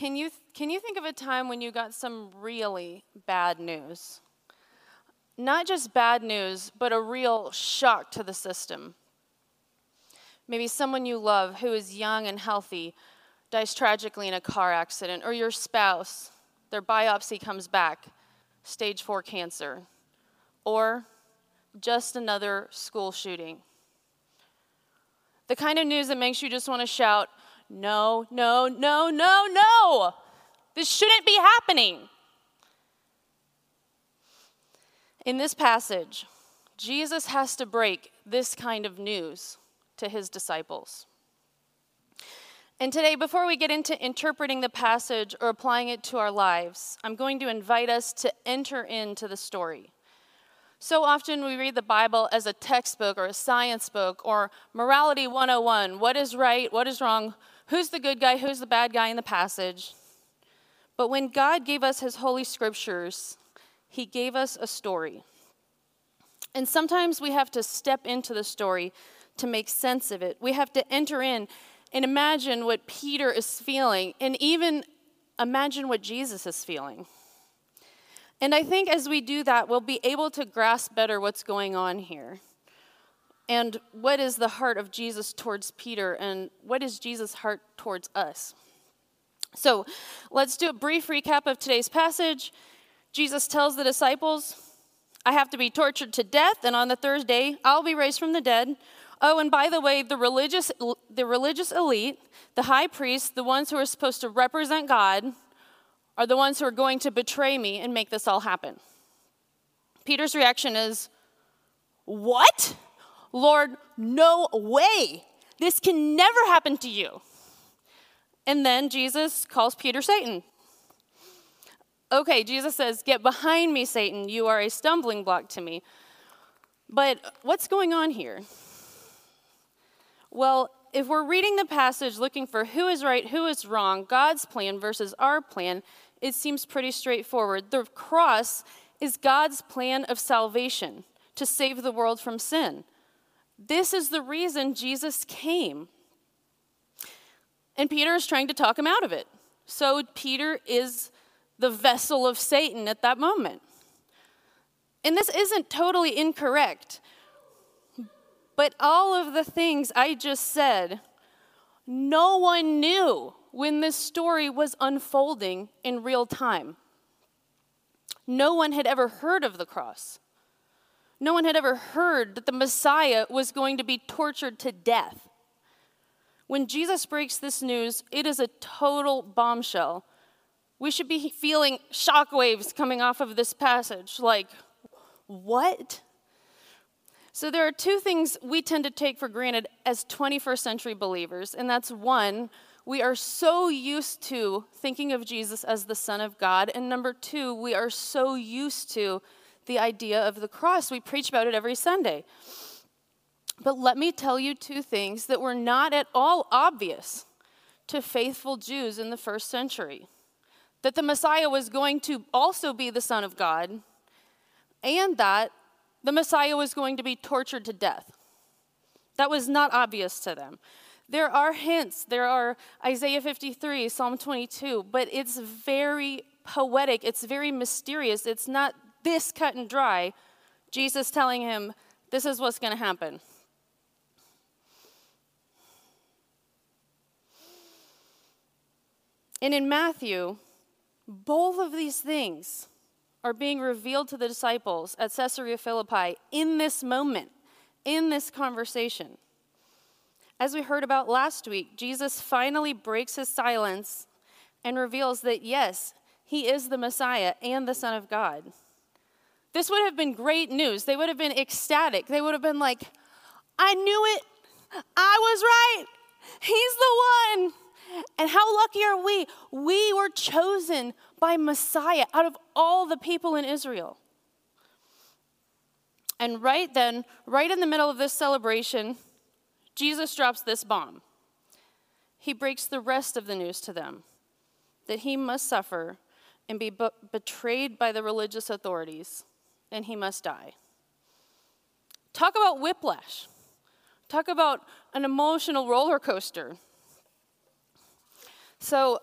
can you, can you think of a time when you got some really bad news? Not just bad news, but a real shock to the system. Maybe someone you love who is young and healthy dies tragically in a car accident, or your spouse, their biopsy comes back, stage four cancer, or just another school shooting. The kind of news that makes you just want to shout, no, no, no, no, no. This shouldn't be happening. In this passage, Jesus has to break this kind of news to his disciples. And today, before we get into interpreting the passage or applying it to our lives, I'm going to invite us to enter into the story. So often we read the Bible as a textbook or a science book or morality 101 what is right, what is wrong, who's the good guy, who's the bad guy in the passage. But when God gave us his holy scriptures, he gave us a story. And sometimes we have to step into the story to make sense of it. We have to enter in and imagine what Peter is feeling and even imagine what Jesus is feeling. And I think as we do that, we'll be able to grasp better what's going on here. And what is the heart of Jesus towards Peter, and what is Jesus' heart towards us? So let's do a brief recap of today's passage. Jesus tells the disciples, I have to be tortured to death, and on the third day, I'll be raised from the dead. Oh, and by the way, the religious, the religious elite, the high priests, the ones who are supposed to represent God, are the ones who are going to betray me and make this all happen. Peter's reaction is, What? Lord, no way. This can never happen to you. And then Jesus calls Peter Satan. Okay, Jesus says, Get behind me, Satan. You are a stumbling block to me. But what's going on here? Well, if we're reading the passage looking for who is right, who is wrong, God's plan versus our plan, it seems pretty straightforward. The cross is God's plan of salvation to save the world from sin. This is the reason Jesus came. And Peter is trying to talk him out of it. So Peter is the vessel of Satan at that moment. And this isn't totally incorrect. But all of the things I just said, no one knew when this story was unfolding in real time. No one had ever heard of the cross. No one had ever heard that the Messiah was going to be tortured to death. When Jesus breaks this news, it is a total bombshell. We should be feeling shockwaves coming off of this passage like, what? So, there are two things we tend to take for granted as 21st century believers, and that's one, we are so used to thinking of Jesus as the Son of God. And number two, we are so used to the idea of the cross. We preach about it every Sunday. But let me tell you two things that were not at all obvious to faithful Jews in the first century that the Messiah was going to also be the Son of God, and that the Messiah was going to be tortured to death. That was not obvious to them. There are hints. There are Isaiah 53, Psalm 22, but it's very poetic. It's very mysterious. It's not this cut and dry. Jesus telling him, This is what's going to happen. And in Matthew, both of these things are being revealed to the disciples at Caesarea Philippi in this moment, in this conversation. As we heard about last week, Jesus finally breaks his silence and reveals that, yes, he is the Messiah and the Son of God. This would have been great news. They would have been ecstatic. They would have been like, I knew it. I was right. He's the one. And how lucky are we? We were chosen by Messiah out of all the people in Israel. And right then, right in the middle of this celebration, Jesus drops this bomb. He breaks the rest of the news to them that he must suffer and be betrayed by the religious authorities, and he must die. Talk about whiplash. Talk about an emotional roller coaster. So,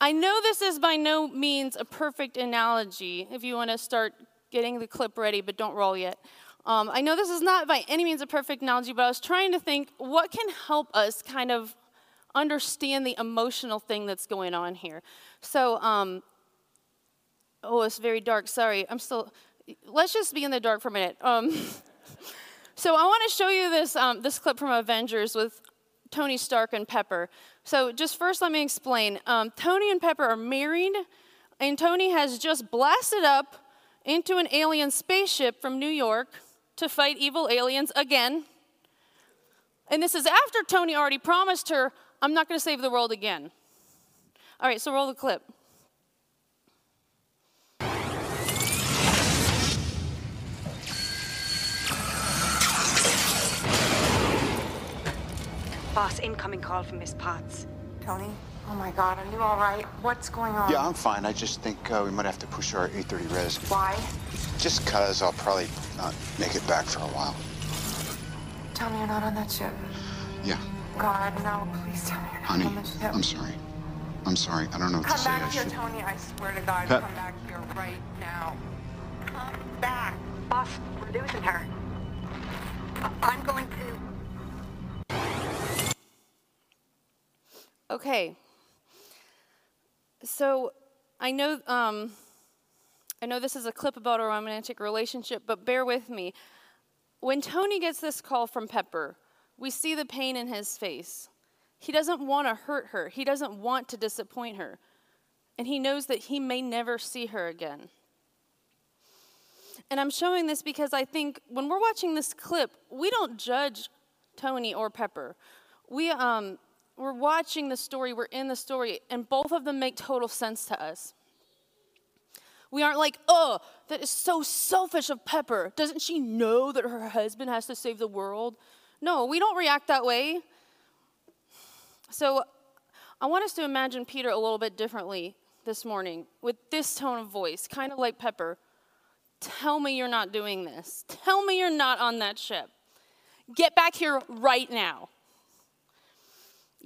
I know this is by no means a perfect analogy if you want to start getting the clip ready, but don't roll yet. Um, I know this is not by any means a perfect analogy, but I was trying to think what can help us kind of understand the emotional thing that's going on here. So, um, oh, it's very dark. Sorry, I'm still. Let's just be in the dark for a minute. Um, so, I want to show you this um, this clip from Avengers with Tony Stark and Pepper. So, just first, let me explain. Um, Tony and Pepper are married, and Tony has just blasted up into an alien spaceship from New York to fight evil aliens again. And this is after Tony already promised her, I'm not going to save the world again. All right, so roll the clip. Boss, incoming call from Miss Potts. Tony? Oh my God, are you all right? What's going on? Yeah, I'm fine. I just think uh, we might have to push our 8:30 res. Why? Just cause I'll probably not make it back for a while. Tell me you're not on that ship. Yeah, God, no, please tell me you're not honey, on the ship. I'm sorry. I'm sorry. I don't know what Come to say. Come back I here, should. Tony. I swear to God, Pep. come back here right now. Come back. Boss, we're losing her. I'm going to. Okay. So I know um, I know this is a clip about a romantic relationship, but bear with me. When Tony gets this call from Pepper, we see the pain in his face. He doesn't want to hurt her. He doesn't want to disappoint her. And he knows that he may never see her again. And I'm showing this because I think when we're watching this clip, we don't judge Tony or Pepper. We, um, we're watching the story, we're in the story, and both of them make total sense to us. We aren't like, oh, that is so selfish of Pepper. Doesn't she know that her husband has to save the world? No, we don't react that way. So I want us to imagine Peter a little bit differently this morning with this tone of voice, kind of like Pepper. Tell me you're not doing this. Tell me you're not on that ship. Get back here right now.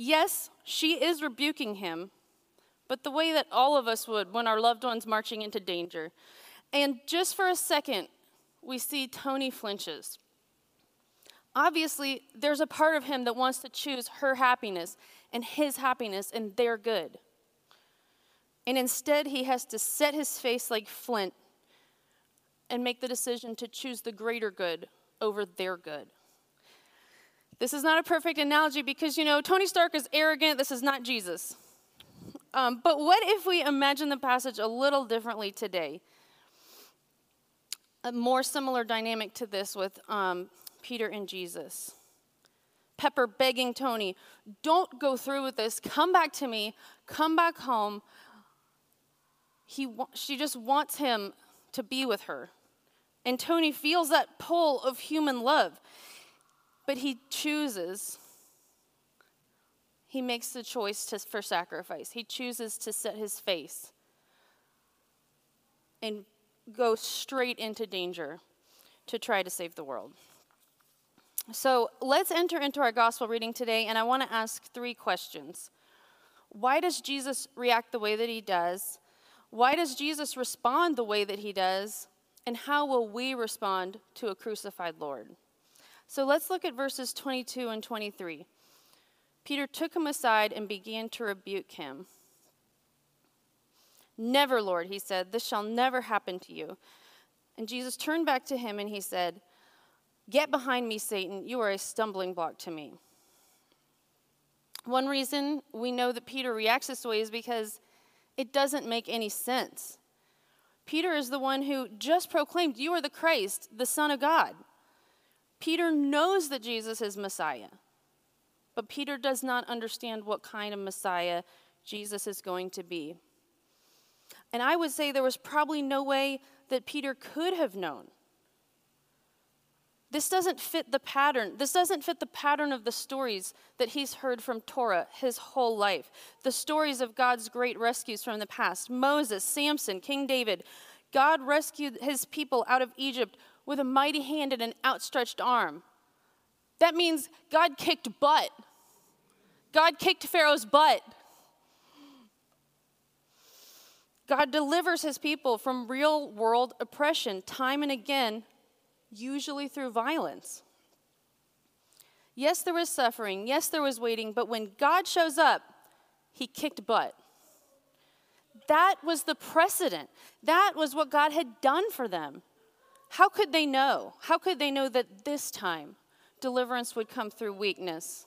Yes, she is rebuking him, but the way that all of us would when our loved one's marching into danger. And just for a second, we see Tony flinches. Obviously, there's a part of him that wants to choose her happiness and his happiness and their good. And instead, he has to set his face like flint and make the decision to choose the greater good over their good. This is not a perfect analogy because, you know, Tony Stark is arrogant. This is not Jesus. Um, but what if we imagine the passage a little differently today? A more similar dynamic to this with um, Peter and Jesus. Pepper begging Tony, don't go through with this. Come back to me. Come back home. He, she just wants him to be with her. And Tony feels that pull of human love. But he chooses, he makes the choice to, for sacrifice. He chooses to set his face and go straight into danger to try to save the world. So let's enter into our gospel reading today, and I want to ask three questions. Why does Jesus react the way that he does? Why does Jesus respond the way that he does? And how will we respond to a crucified Lord? So let's look at verses 22 and 23. Peter took him aside and began to rebuke him. Never, Lord, he said, this shall never happen to you. And Jesus turned back to him and he said, Get behind me, Satan. You are a stumbling block to me. One reason we know that Peter reacts this way is because it doesn't make any sense. Peter is the one who just proclaimed, You are the Christ, the Son of God. Peter knows that Jesus is Messiah, but Peter does not understand what kind of Messiah Jesus is going to be. And I would say there was probably no way that Peter could have known. This doesn't fit the pattern. This doesn't fit the pattern of the stories that he's heard from Torah his whole life. The stories of God's great rescues from the past Moses, Samson, King David. God rescued his people out of Egypt with a mighty hand and an outstretched arm. That means God kicked butt. God kicked Pharaoh's butt. God delivers his people from real world oppression time and again, usually through violence. Yes, there was suffering. Yes, there was waiting. But when God shows up, he kicked butt. That was the precedent. That was what God had done for them. How could they know? How could they know that this time deliverance would come through weakness?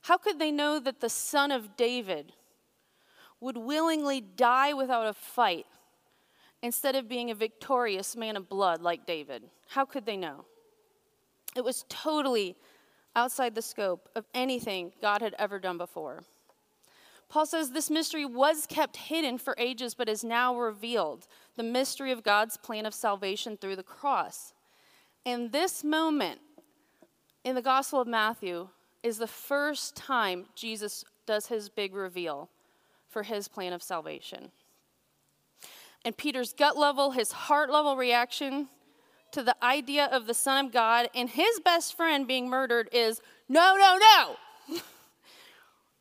How could they know that the son of David would willingly die without a fight instead of being a victorious man of blood like David? How could they know? It was totally outside the scope of anything God had ever done before. Paul says this mystery was kept hidden for ages, but is now revealed the mystery of God's plan of salvation through the cross. And this moment in the Gospel of Matthew is the first time Jesus does his big reveal for his plan of salvation. And Peter's gut level, his heart level reaction to the idea of the Son of God and his best friend being murdered is no, no, no.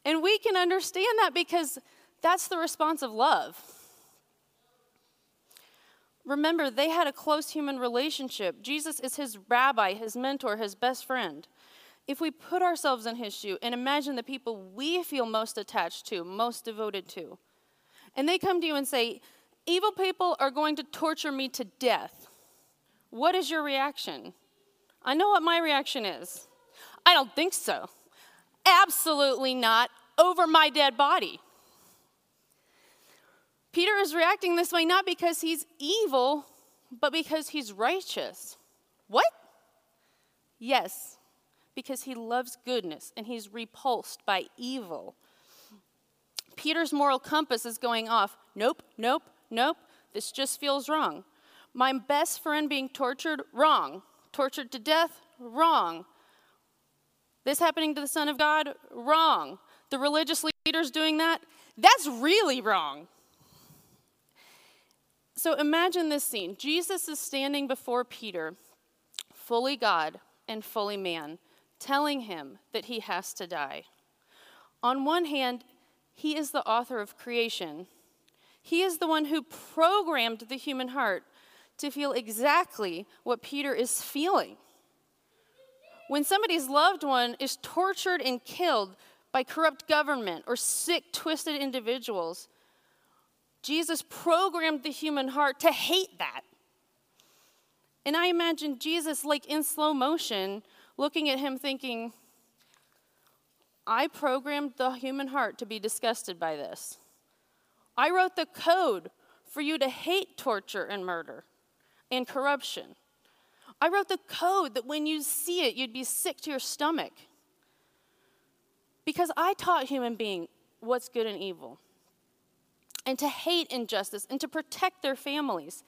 and we can understand that because that's the response of love. Remember, they had a close human relationship. Jesus is his rabbi, his mentor, his best friend. If we put ourselves in his shoe and imagine the people we feel most attached to, most devoted to, and they come to you and say, Evil people are going to torture me to death. What is your reaction? I know what my reaction is. I don't think so. Absolutely not over my dead body. Peter is reacting this way not because he's evil, but because he's righteous. What? Yes, because he loves goodness and he's repulsed by evil. Peter's moral compass is going off. Nope, nope, nope. This just feels wrong. My best friend being tortured, wrong. Tortured to death, wrong. This happening to the Son of God, wrong. The religious leaders doing that, that's really wrong. So imagine this scene Jesus is standing before Peter, fully God and fully man, telling him that he has to die. On one hand, he is the author of creation. He is the one who programmed the human heart to feel exactly what Peter is feeling. When somebody's loved one is tortured and killed by corrupt government or sick, twisted individuals, Jesus programmed the human heart to hate that. And I imagine Jesus, like in slow motion, looking at him thinking, I programmed the human heart to be disgusted by this. I wrote the code for you to hate torture and murder and corruption. I wrote the code that when you see it, you'd be sick to your stomach. Because I taught human beings what's good and evil and to hate injustice and to protect their families.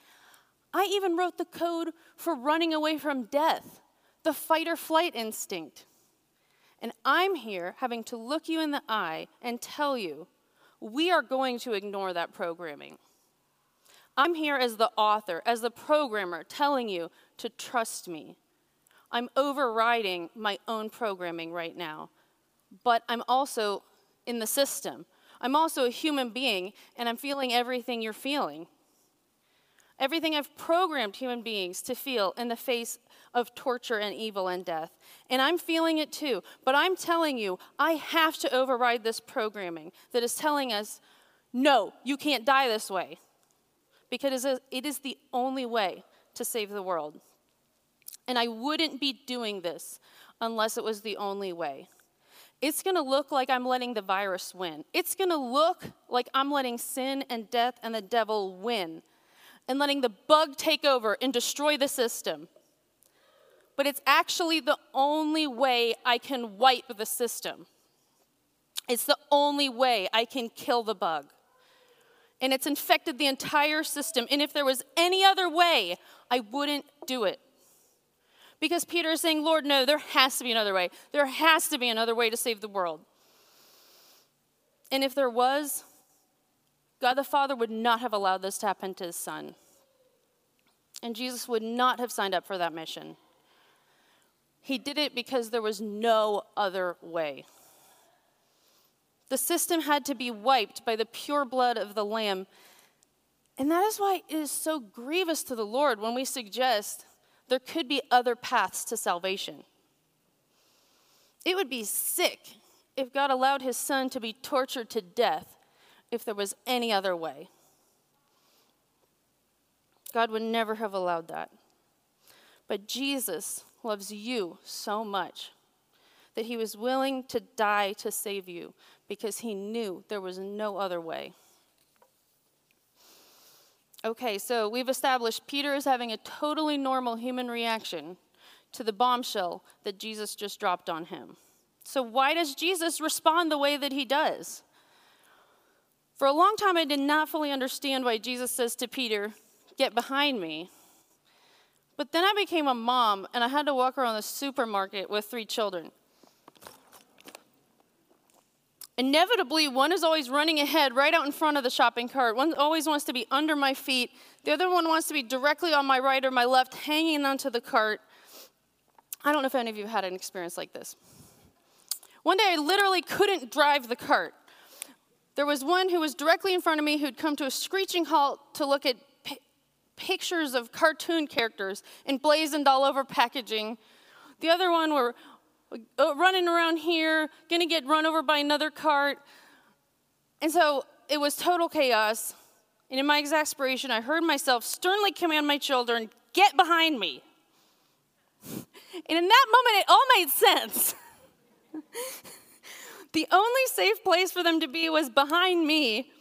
I even wrote the code for running away from death, the fight or flight instinct. And I'm here having to look you in the eye and tell you we are going to ignore that programming. I'm here as the author, as the programmer, telling you to trust me. I'm overriding my own programming right now, but I'm also in the system. I'm also a human being, and I'm feeling everything you're feeling. Everything I've programmed human beings to feel in the face of torture and evil and death. And I'm feeling it too. But I'm telling you, I have to override this programming that is telling us, no, you can't die this way. Because it is the only way to save the world. And I wouldn't be doing this unless it was the only way. It's gonna look like I'm letting the virus win. It's gonna look like I'm letting sin and death and the devil win and letting the bug take over and destroy the system. But it's actually the only way I can wipe the system. It's the only way I can kill the bug. And it's infected the entire system. And if there was any other way, I wouldn't do it. Because Peter is saying, Lord, no, there has to be another way. There has to be another way to save the world. And if there was, God the Father would not have allowed this to happen to his son. And Jesus would not have signed up for that mission. He did it because there was no other way. The system had to be wiped by the pure blood of the Lamb And that is why it is so grievous to the Lord when we suggest there could be other paths to salvation. It would be sick if God allowed his son to be tortured to death if there was any other way. God would never have allowed that. But Jesus loves you so much that he was willing to die to save you because he knew there was no other way. Okay, so we've established Peter is having a totally normal human reaction to the bombshell that Jesus just dropped on him. So, why does Jesus respond the way that he does? For a long time, I did not fully understand why Jesus says to Peter, Get behind me. But then I became a mom and I had to walk around the supermarket with three children. Inevitably, one is always running ahead right out in front of the shopping cart. One always wants to be under my feet. The other one wants to be directly on my right or my left, hanging onto the cart. I don't know if any of you had an experience like this. One day I literally couldn't drive the cart. There was one who was directly in front of me who'd come to a screeching halt to look at pictures of cartoon characters emblazoned all over packaging. The other one were running around here, gonna get run over by another cart. And so it was total chaos. And in my exasperation, I heard myself sternly command my children, Get behind me. And in that moment, it all made sense. the only safe place for them to be was behind me,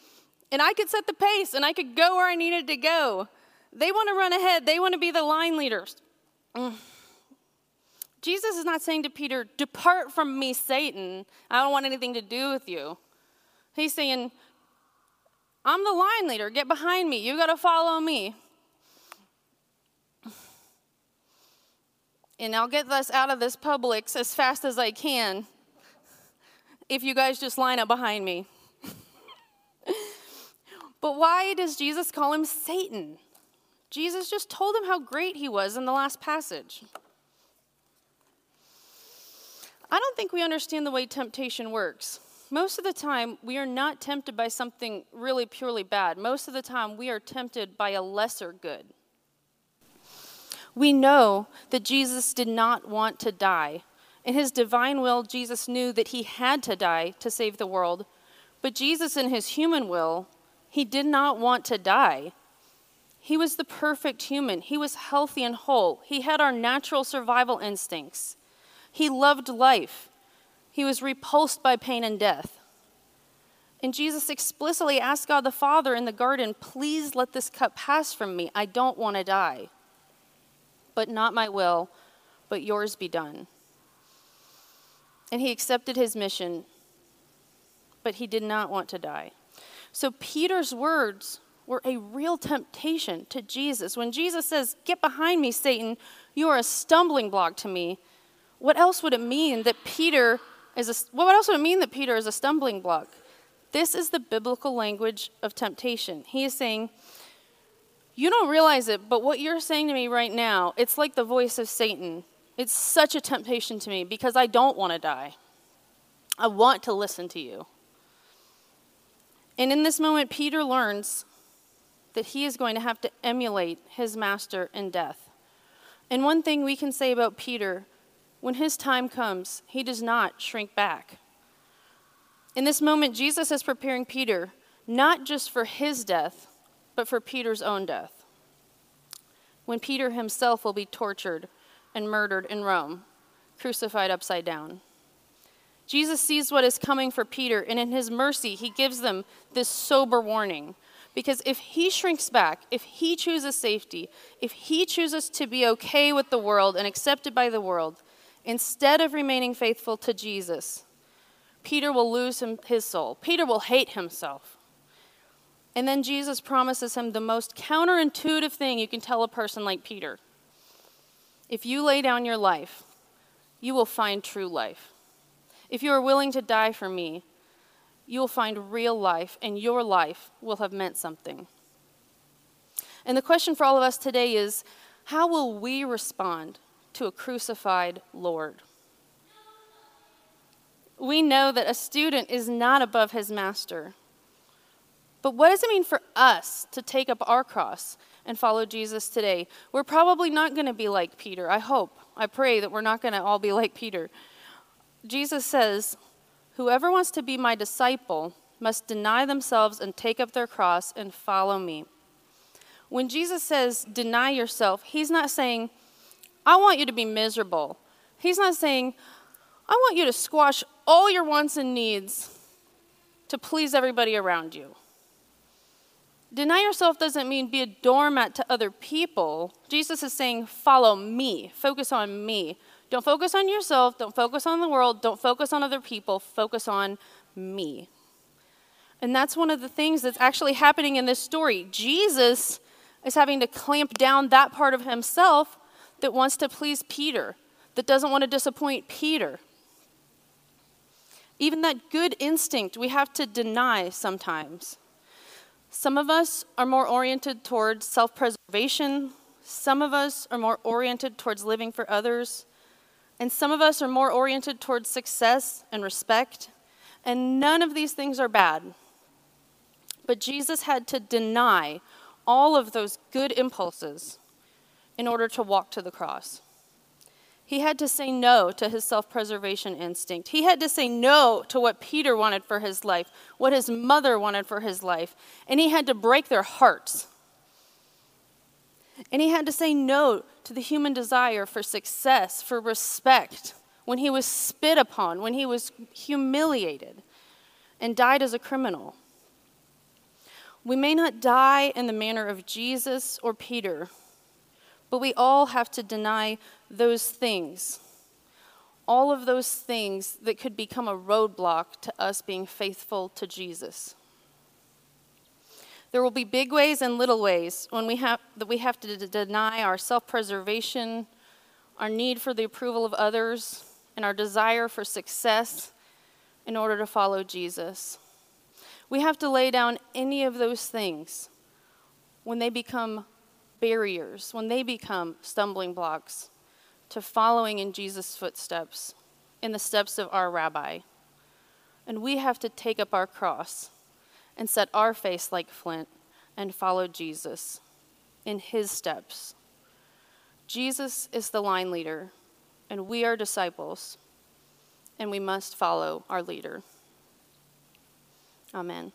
and I could set the pace and I could go where I needed to go. They want to run ahead, they want to be the line leaders. Mm. Jesus is not saying to Peter, Depart from me, Satan. I don't want anything to do with you. He's saying, I'm the line leader. Get behind me. You got to follow me. And I'll get us out of this Publix as fast as I can if you guys just line up behind me. but why does Jesus call him Satan? Jesus just told him how great he was in the last passage. I don't think we understand the way temptation works. Most of the time, we are not tempted by something really purely bad. Most of the time, we are tempted by a lesser good. We know that Jesus did not want to die. In his divine will, Jesus knew that he had to die to save the world. But Jesus, in his human will, he did not want to die. He was the perfect human. He was healthy and whole. He had our natural survival instincts. He loved life. He was repulsed by pain and death. And Jesus explicitly asked God the Father in the garden, Please let this cup pass from me. I don't want to die. But not my will, but yours be done. And he accepted his mission, but he did not want to die. So Peter's words were a real temptation to Jesus. When Jesus says, Get behind me, Satan, you are a stumbling block to me what else would it mean that Peter is a, what else would it mean that Peter is a stumbling block? This is the biblical language of temptation. He is saying, You don't realize it, but what you're saying to me right now, it's like the voice of Satan. It's such a temptation to me because I don't want to die. I want to listen to you. And in this moment, Peter learns that he is going to have to emulate his master in death. And one thing we can say about Peter when his time comes, he does not shrink back. In this moment, Jesus is preparing Peter not just for his death, but for Peter's own death. When Peter himself will be tortured and murdered in Rome, crucified upside down. Jesus sees what is coming for Peter, and in his mercy, he gives them this sober warning. Because if he shrinks back, if he chooses safety, if he chooses to be okay with the world and accepted by the world, instead of remaining faithful to Jesus, Peter will lose him, his soul. Peter will hate himself. And then Jesus promises him the most counterintuitive thing you can tell a person like Peter. If you lay down your life, you will find true life. If you are willing to die for me, you will find real life, and your life will have meant something. And the question for all of us today is how will we respond to a crucified Lord. We know that a student is not above his master, But what does it mean for us to take up our cross and follow Jesus today? We're probably not going to be like Peter. I hope, I pray that we're not going to all be like Peter. Jesus says, Whoever wants to be my disciple must deny themselves and take up their cross and follow me. When Jesus says, deny yourself, he's not saying, I want you to be miserable. He's not saying, I want you to squash all your wants and needs to please everybody around you. Deny yourself doesn't mean be a doormat to other people. Jesus is saying, follow me, focus on me. Don't focus on yourself, don't focus on the world, don't focus on other people, focus on me. And that's one of the things that's actually happening in this story. Jesus is having to clamp down that part of himself that wants to please Peter, that doesn't want to disappoint Peter. Even that good instinct we have to deny sometimes. Some of us are more oriented towards self preservation, some of us are more oriented towards living for others, and some of us are more oriented towards success and respect. And none of these things are bad. But Jesus had to deny all of those good impulses in order to walk to the cross. He had to say no to his self preservation instinct. He had to say no to what Peter wanted for his life, what his mother wanted for his life, and he had to break their hearts. And he had to say no to the human desire for success, for respect, when he was spit upon, when he was humiliated, and died as a criminal. We may not die in the manner of Jesus or Peter, but we all have to deny those things. All of those things that could become a roadblock to us being faithful to Jesus. There will be big ways and little ways when we have, that we have to d- deny our self preservation, our need for the approval of others, and our desire for success in order to follow Jesus. We have to lay down any of those things when they become barriers, when they become stumbling blocks to following in Jesus' footsteps, in the steps of our rabbi. And we have to take up our cross and set our face like flint and follow Jesus in his steps. Jesus is the line leader, and we are disciples, and we must follow our leader. Amen.